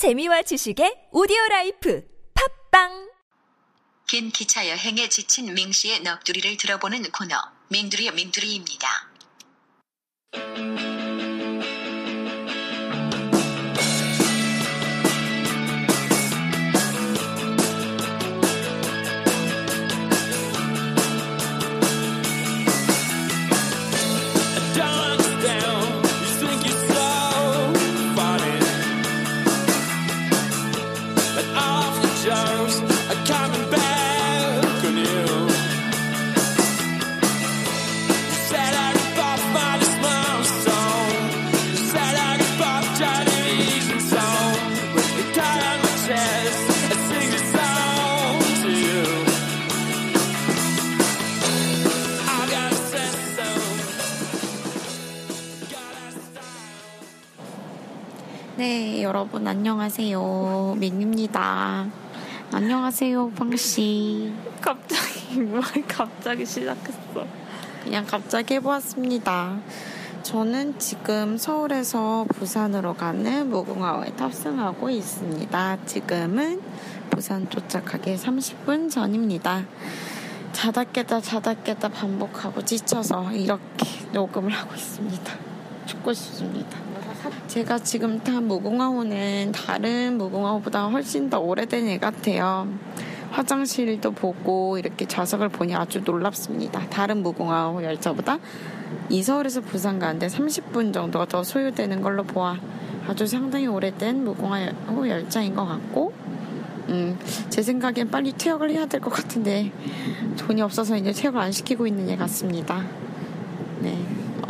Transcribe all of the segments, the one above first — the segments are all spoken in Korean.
재미와 지식의 오디오 life 팟빵 긴 기차 여행에 지친 밍 씨의 넋두리를 들어보는 코너 밍두리 밍두리입니다. 네, 여러분 안녕하세요. 민입니다. 안녕하세요, 빵씨. 갑자기 뭘 갑자기 시작했어. 그냥 갑자기 해보았습니다. 저는 지금 서울에서 부산으로 가는 무궁화호에 탑승하고 있습니다. 지금은 부산 도착하기 30분 전입니다. 자다 깨다 자다 깨다 반복하고 지쳐서 이렇게 녹음을 하고 있습니다. 죽고 싶습니다. 제가 지금 탄 무궁화호는 다른 무궁화호보다 훨씬 더 오래된 애 같아요. 화장실도 보고 이렇게 좌석을 보니 아주 놀랍습니다. 다른 무궁화호 열차보다 이 서울에서 부산 가는데 30분 정도가 더 소요되는 걸로 보아 아주 상당히 오래된 무궁화호 열차인 것 같고 음, 제 생각엔 빨리 퇴역을 해야 될 것 같은데 돈이 없어서 이제 퇴역을 안 시키고 있는 애 같습니다. 네.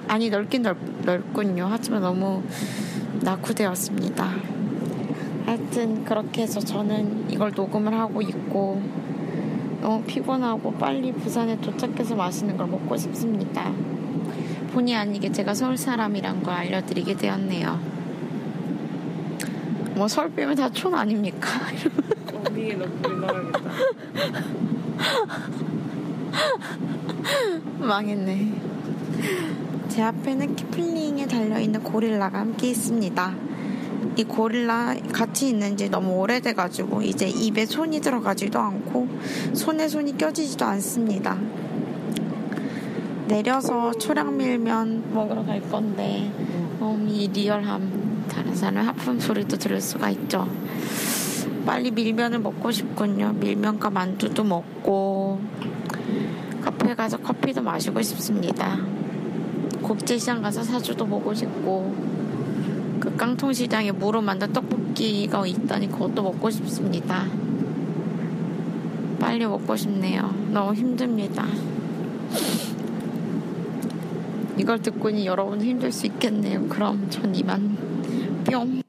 아니 넓긴 넓, 넓군요. 하지만 너무 낙후되었습니다. 하여튼 그렇게 해서 저는 이걸 녹음을 하고 있고 너무 피곤하고 빨리 부산에 도착해서 맛있는 걸 먹고 싶습니다. 본의 아니게 제가 서울 사람이란 걸 알려드리게 되었네요. 뭐 서울 빼면 다 촌 아닙니까? 어디에 넣고 나가겠다. 망했네. 제 앞에는 키플링에 달려있는 고릴라가 함께 있습니다. 이 고릴라 같이 있는 지 너무 오래돼가지고 이제 입에 손이 들어가지도 않고 손에 손이 껴지지도 않습니다. 내려서 초량밀면 먹으러 갈 건데 너무 이 리얼함 다른 사람 하품 소리도 들을 수가 있죠. 빨리 밀면을 먹고 싶군요. 밀면과 만두도 먹고 카페 가서 커피도 마시고 싶습니다. 국제시장 가서 사주도 보고 싶고 그 깡통시장에 무로 만든 떡볶이가 있다니 그것도 먹고 싶습니다. 빨리 먹고 싶네요. 너무 힘듭니다. 이걸 듣고니 여러분 힘들 수 있겠네요. 그럼 전 이만 뿅.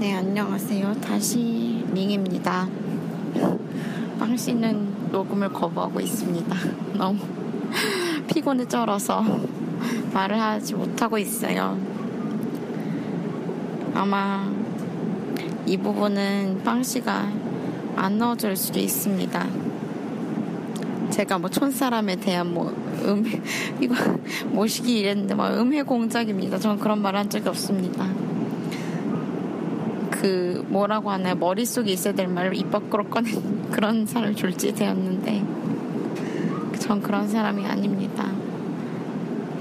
네, 안녕하세요. 다시 밍입니다. 빵 씨는 녹음을 거부하고 있습니다. 너무 피곤해 쩔어서 말을 하지 못하고 있어요. 아마 이 부분은 빵 씨가 안 넣어줄 수도 있습니다. 제가 뭐 촌사람에 대한 뭐 음, 이거 모시기 이랬는데 막 음해 공작입니다. 저는 그런 말 한 적이 없습니다. 그 뭐라고 하나요? 머릿속에 있어야 될 말을 입 밖으로 꺼낸 그런 사람이 졸지되었는데 전 그런 사람이 아닙니다.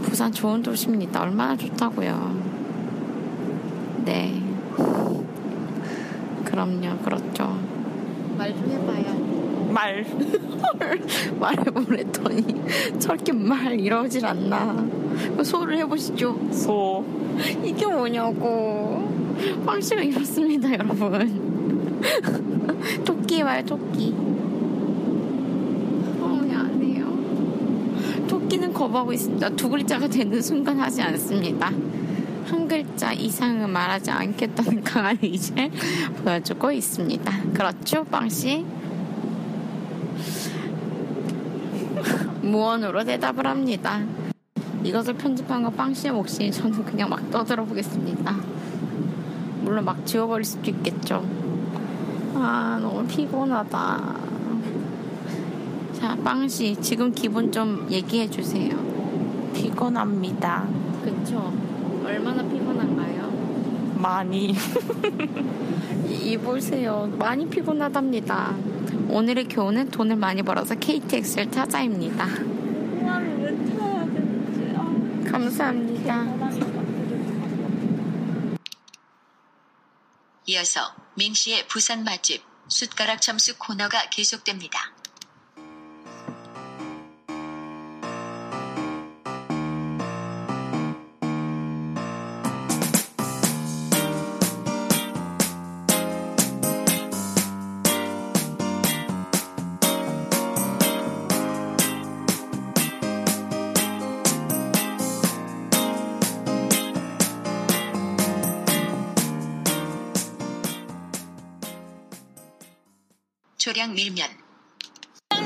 부산 좋은 도시입니다. 얼마나 좋다고요. 네. 그럼요. 그렇죠. 말 좀 해봐요. 말. 말해보랬더니 저렇게 말 이러질 않나. 소를 해보시죠. 소. 이게 뭐냐고. 황씨가 이렇습니다, 여러분. 토끼 말 토끼. 어, 안 해요. 토끼는 거부하고 있습니다. 두 글자가 되는 순간 하지 않습니다. 한 글자 이상은 말하지 않겠다는 강한 의지를 보여주고 있습니다. 그렇죠, 빵씨? 무언으로 대답을 합니다. 이것을 편집한 거 빵씨의 몫이 저는 그냥 막 떠들어 보겠습니다. 물론 막 지워버릴 수도 있겠죠. 아, 너무 피곤하다. 자, 빵씨, 지금 기분 좀 얘기해 주세요. 피곤합니다. 그쵸? 얼마나 피곤한가요? 많이. 이 보세요. 많이 피곤하답니다. 오늘의 교훈은 돈을 많이 벌어서 KTX를 타자입니다. 감사합니다. 이어서 밍씨의 부산 맛집 숟가락 점수 코너가 계속됩니다. 조량 밀면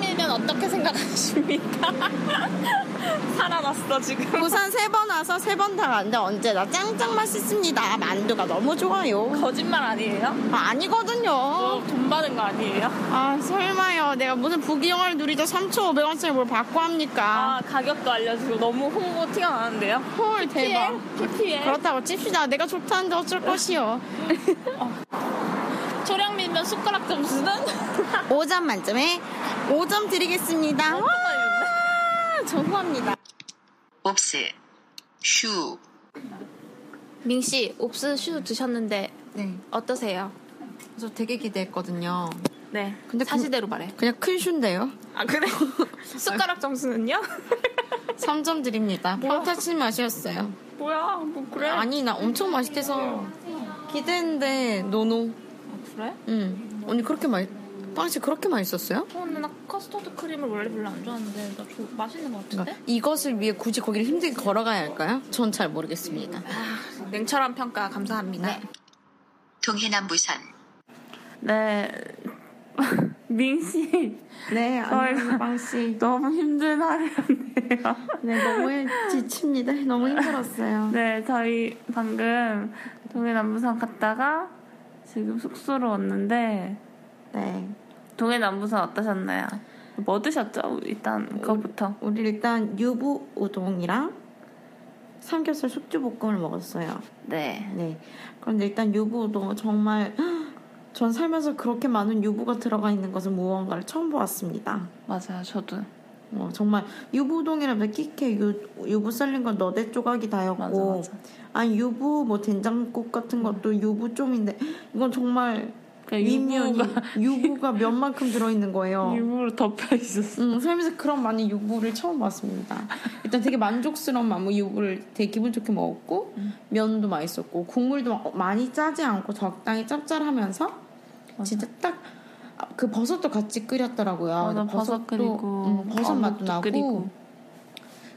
밀면 어떻게 생각하십니까? 살아났어, 지금. 부산 세 번 와서 세 번 다 갔는데 언제나 짱짱 맛있습니다. 만두가 너무 좋아요. 거짓말 아니에요? 아, 아니거든요. 어, 돈 받은 거 아니에요? 아 설마요. 내가 무슨 부귀영화를 누리자 3,500원짜리 뭘 받고 합니까? 아, 가격도 알려주고 너무 홍보 티가 나는데요? 헐 대박. PPL. 그렇다고 찝시다. 내가 좋다는데 어쩔 것이요. 초량 밀면 숟가락 점수는? 5점 만점에 5점 드리겠습니다. 와, 저 후합니다. 옵스 슈 민씨, 옵스 슈 드셨는데 네, 어떠세요? 저 되게 기대했거든요. 네. 근데 사실대로 말해. 그냥 큰 슈인데요. 아, 그래? 숟가락 점수는요? 3점 드립니다. 평타친 맛이었어요. 뭐야, 뭐, 그래? 아니, 나 엄청 맛있대서 기대했는데 no no. 그래? 응. 언니 그렇게 맛, 빵씨 그렇게 맛있었어요? 어, 근데 나 커스터드 크림을 원래 별로 안 좋아하는데, 나 조, 맛있는 것 같은데? 그러니까 이것을 위해 굳이 거기를 힘들게 걸어가야 할까요? 전 잘 모르겠습니다. 냉철한 평가 감사합니다. 동해남 부산 네. 민씨, 네, 빵씨. 너무 힘든 하루였네요. 네, 너무 지칩니다. 너무 힘들었어요. 네, 저희 방금 동해남부산 갔다가 지금 숙소로 왔는데, 네. 동해남부산 어떠셨나요? 뭐 드셨죠? 일단 그거부터. 우리 일단 유부 우동이랑 삼겹살 숙주볶음을 먹었어요. 네. 네. 그런데 일단 유부 우동은 정말 전 살면서 그렇게 많은 유부가 들어가 있는 것은 무언가를 처음 보았습니다. 맞아요, 저도. 어, 정말 유부 우동이라면 끼케 유, 유부 썰린 건 너대 조각이 다였고 맞아, 맞아. 아니 유부 뭐 된장국 같은 것도 유부 좀인데 이건 정말 미면이 유부가 유부가 면만큼 들어있는 거예요. 유부로 덮여 있었어. 응, 살면서 그런 많은 유부를 처음 봤습니다. 일단 되게 만족스러운 마무 유부를 되게 기분 좋게 먹었고 면도 맛있었고 국물도 막 많이 짜지 않고 적당히 짭짤하면서 진짜 딱 그 버섯도 같이 끓였더라고요. 맞아, 버섯 끓이고, 응, 버섯 맛도 나고 끓이고.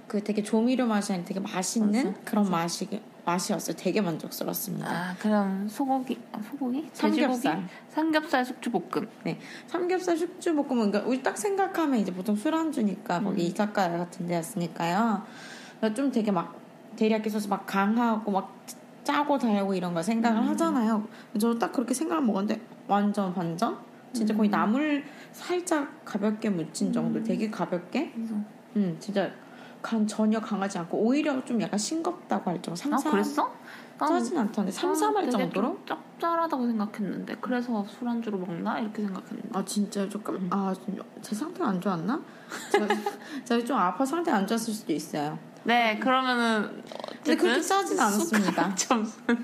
그 되게 조미료 맛이 아닌 되게 맛있는 맞아, 그런 맛이 맛이었어요. 되게 만족스럽습니다. 아, 그럼 소고기, 아, 소고기? 삼겹살. 돼지고기? 삼겹살 숙주볶음. 네, 삼겹살 숙주볶음은 그러니까 우리 딱 생각하면 이제 보통 술안주니까 음. 거기 이자카야 같은 데였으니까요. 그러니까 좀 되게 막 데리야끼 소스 막 강하고 막 짜고 달고 이런 거 생각을 음. 하잖아요. 저도 딱 그렇게 생각을 먹었는데 완전 반전? 진짜 음. 거의 나물 살짝 가볍게 묻힌 정도, 되게 가볍게. 음, 진짜 간 전혀 강하지 않고 오히려 좀 약간 싱겁다고 할 정도. 아, 삼삼 그랬어? 짜진 않던데 삼삼할 되게 정도로? 좀 짭짤하다고 생각했는데 그래서 술안주로 먹나 이렇게 생각했는데 아 진짜 음. 조금 아제 상태가 안 좋았나? 제가, 제가 좀 아파 상태 안 좋았을 수도 있어요. 네 그러면은 근데 그렇게 짜진 않았습니다. 점수는요?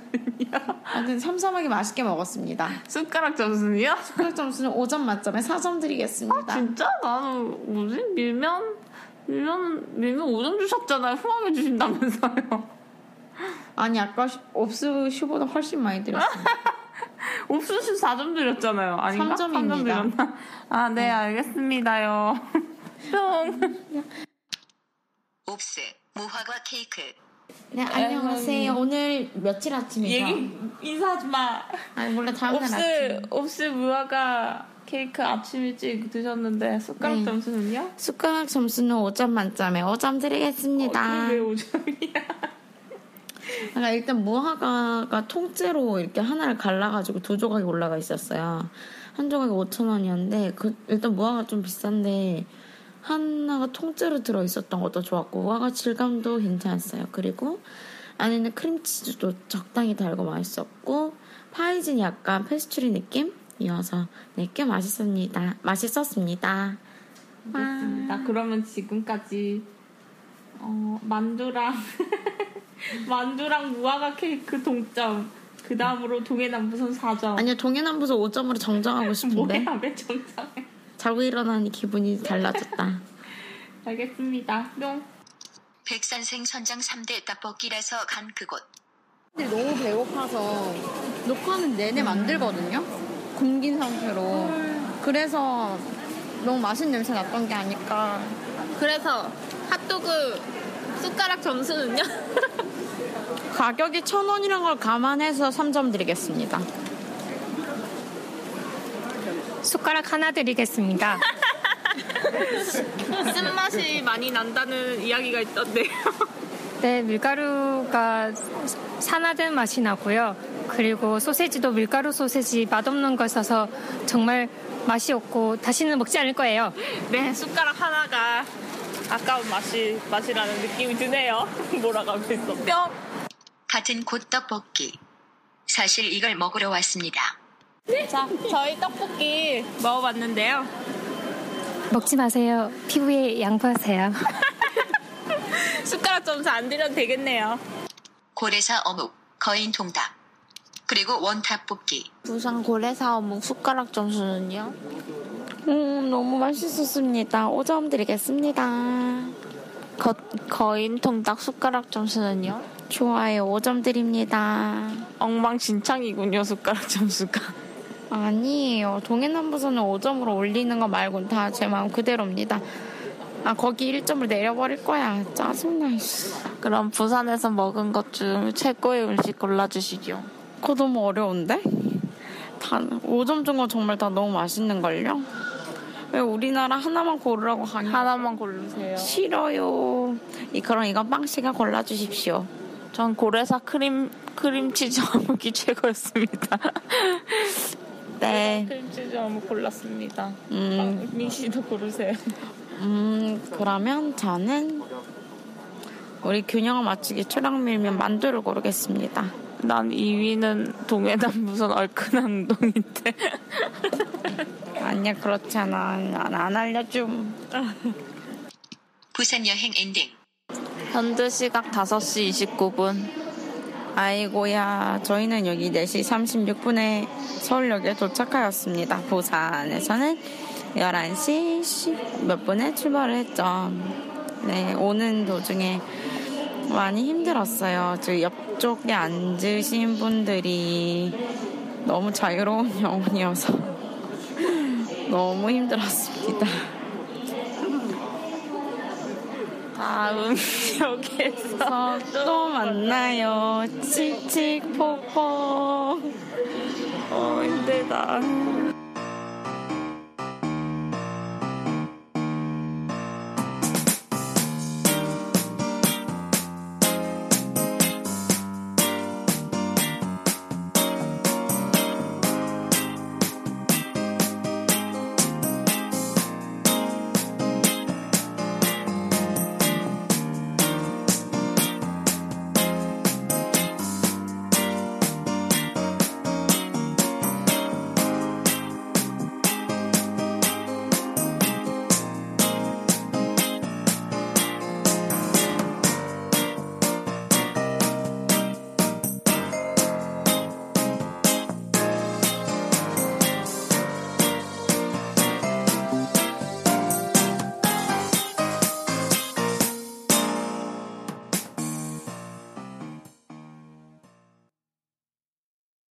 아, 근데 삼삼하게 맛있게 먹었습니다. 숟가락 점수는요? 숟가락 점수는 5점 만점에 4점 드리겠습니다. 진짜? 나는 뭐지? 밀면? 밀면 밀면 5점 주셨잖아요 후하게 주신다면서요 아니 아까 슈- 옵스 슈보다 훨씬 많이 드렸습니다. 옥수수 4점 드렸잖아요 아닌가? 삼 점입니다. 삼점 드렸나? 아네 알겠습니다요 뿅 옵스 무화과 케이크 네 안녕하세요. 오늘 며칠 아침이죠? 얘기 인사하지 마 아니 몰라 다음날 옵스 아침. 옵스 무화과 케이크 아침 일찍 드셨는데 숟가락 네. 점수는요? 숟가락 점수는 5점 만점에 5점 드리겠습니다. 어, 왜 5점이야? 그러니까 일단 무화과가 통째로 이렇게 하나를 갈라가지고 두 조각이 올라가 있었어요. 한 조각이 5천 원이었는데 그 일단 무화과 좀 비싼데 하나가 통째로 들어 있었던 것도 좋았고 무화과 질감도 괜찮았어요. 그리고 안에는 크림치즈도 적당히 달고 맛있었고 파이즌이 약간 페스츄리 느낌이어서 네, 꽤 맛있습니다. 맛있었습니다. 알겠습니다. 그러면 지금까지 어, 만두랑 만두랑 무화과 케이크 동점. 그 다음으로 동해남부선 4점. 아니요 동해남부서 5점으로 정정하고 싶은데 뭐야 왜 정상해? 자고 일어나니 기분이 달라졌다. 알겠습니다. 뿅. 백산생 선장 3대 떡볶이라서 간 그곳. 근데 너무 배고파서 녹화는 내내 만들거든요. 굶긴 상태로. 그래서 너무 맛있는 냄새 났던 게 아닐까. 그래서 핫도그 숟가락 점수는요? 가격이 천 원이란 걸 감안해서 3점 드리겠습니다. 숟가락 하나 드리겠습니다. 쓴맛이 많이 난다는 이야기가 있던데요. 네, 밀가루가 산화된 맛이 나고요. 그리고 소세지도 밀가루 소세지 맛없는 걸 써서 정말 맛이 없고 다시는 먹지 않을 거예요. 네, 숟가락 하나가 아까운 맛이 맛이라는 느낌이 드네요. 몰아가고 있어. 뿅. 같은 곳 떡볶이. 사실 이걸 먹으러 왔습니다. 자, 저희 떡볶이 먹어봤는데요. 먹지 마세요. 피부에 양보하세요. 숟가락 점수 안 드려도 되겠네요. 고래사 어묵, 거인 통닭. 그리고 원탑 뽑기. 부산 고래사 어묵 숟가락 점수는요? 음, 너무 맛있었습니다. 5점 드리겠습니다. 거, 거인 통닭 숟가락 점수는요? 좋아요. 5점 드립니다. 엉망진창이군요, 숟가락 점수가. 아니에요. 동해남부서는 5점으로 올리는 거 말고는 다제 마음 그대로입니다. 아, 거기 1점을 내려버릴 거야. 짜증나, 씨. 그럼 부산에서 먹은 것 중 최고의 음식 골라주시죠. 그거 너무 어려운데? 다, 5점 준건 정말 다 너무 맛있는걸요? 왜 우리나라 하나만 고르라고 하냐? 하나만 고르세요. 싫어요. 이, 그럼 이건 빵 씨가 골라 주십시오. 전 고래사 크림 크림치즈 어묵이 최고였습니다. 네. 크림치즈 어묵 골랐습니다. 음, 민 씨도 고르세요. 음, 그러면 저는 우리 균형을 맞추기 초량 밀면 만두를 고르겠습니다. 난 2위는 동해남부선 얼큰한 우동인데. 아니야, 그렇잖아. 안, 안 알려줌. 부산 여행 엔딩. 현재 시각 5시 29분. 아이고야, 저희는 여기 4시 36분에 서울역에 도착하였습니다. 부산에서는 11시 10몇 분에 출발을 했죠. 네, 오는 도중에 많이 힘들었어요. 저 옆쪽에 앉으신 분들이 너무 자유로운 영혼이어서 너무 힘들었습니다. 다음 역에서 또 만나요. 칙칙폭폭. 어, 힘들다.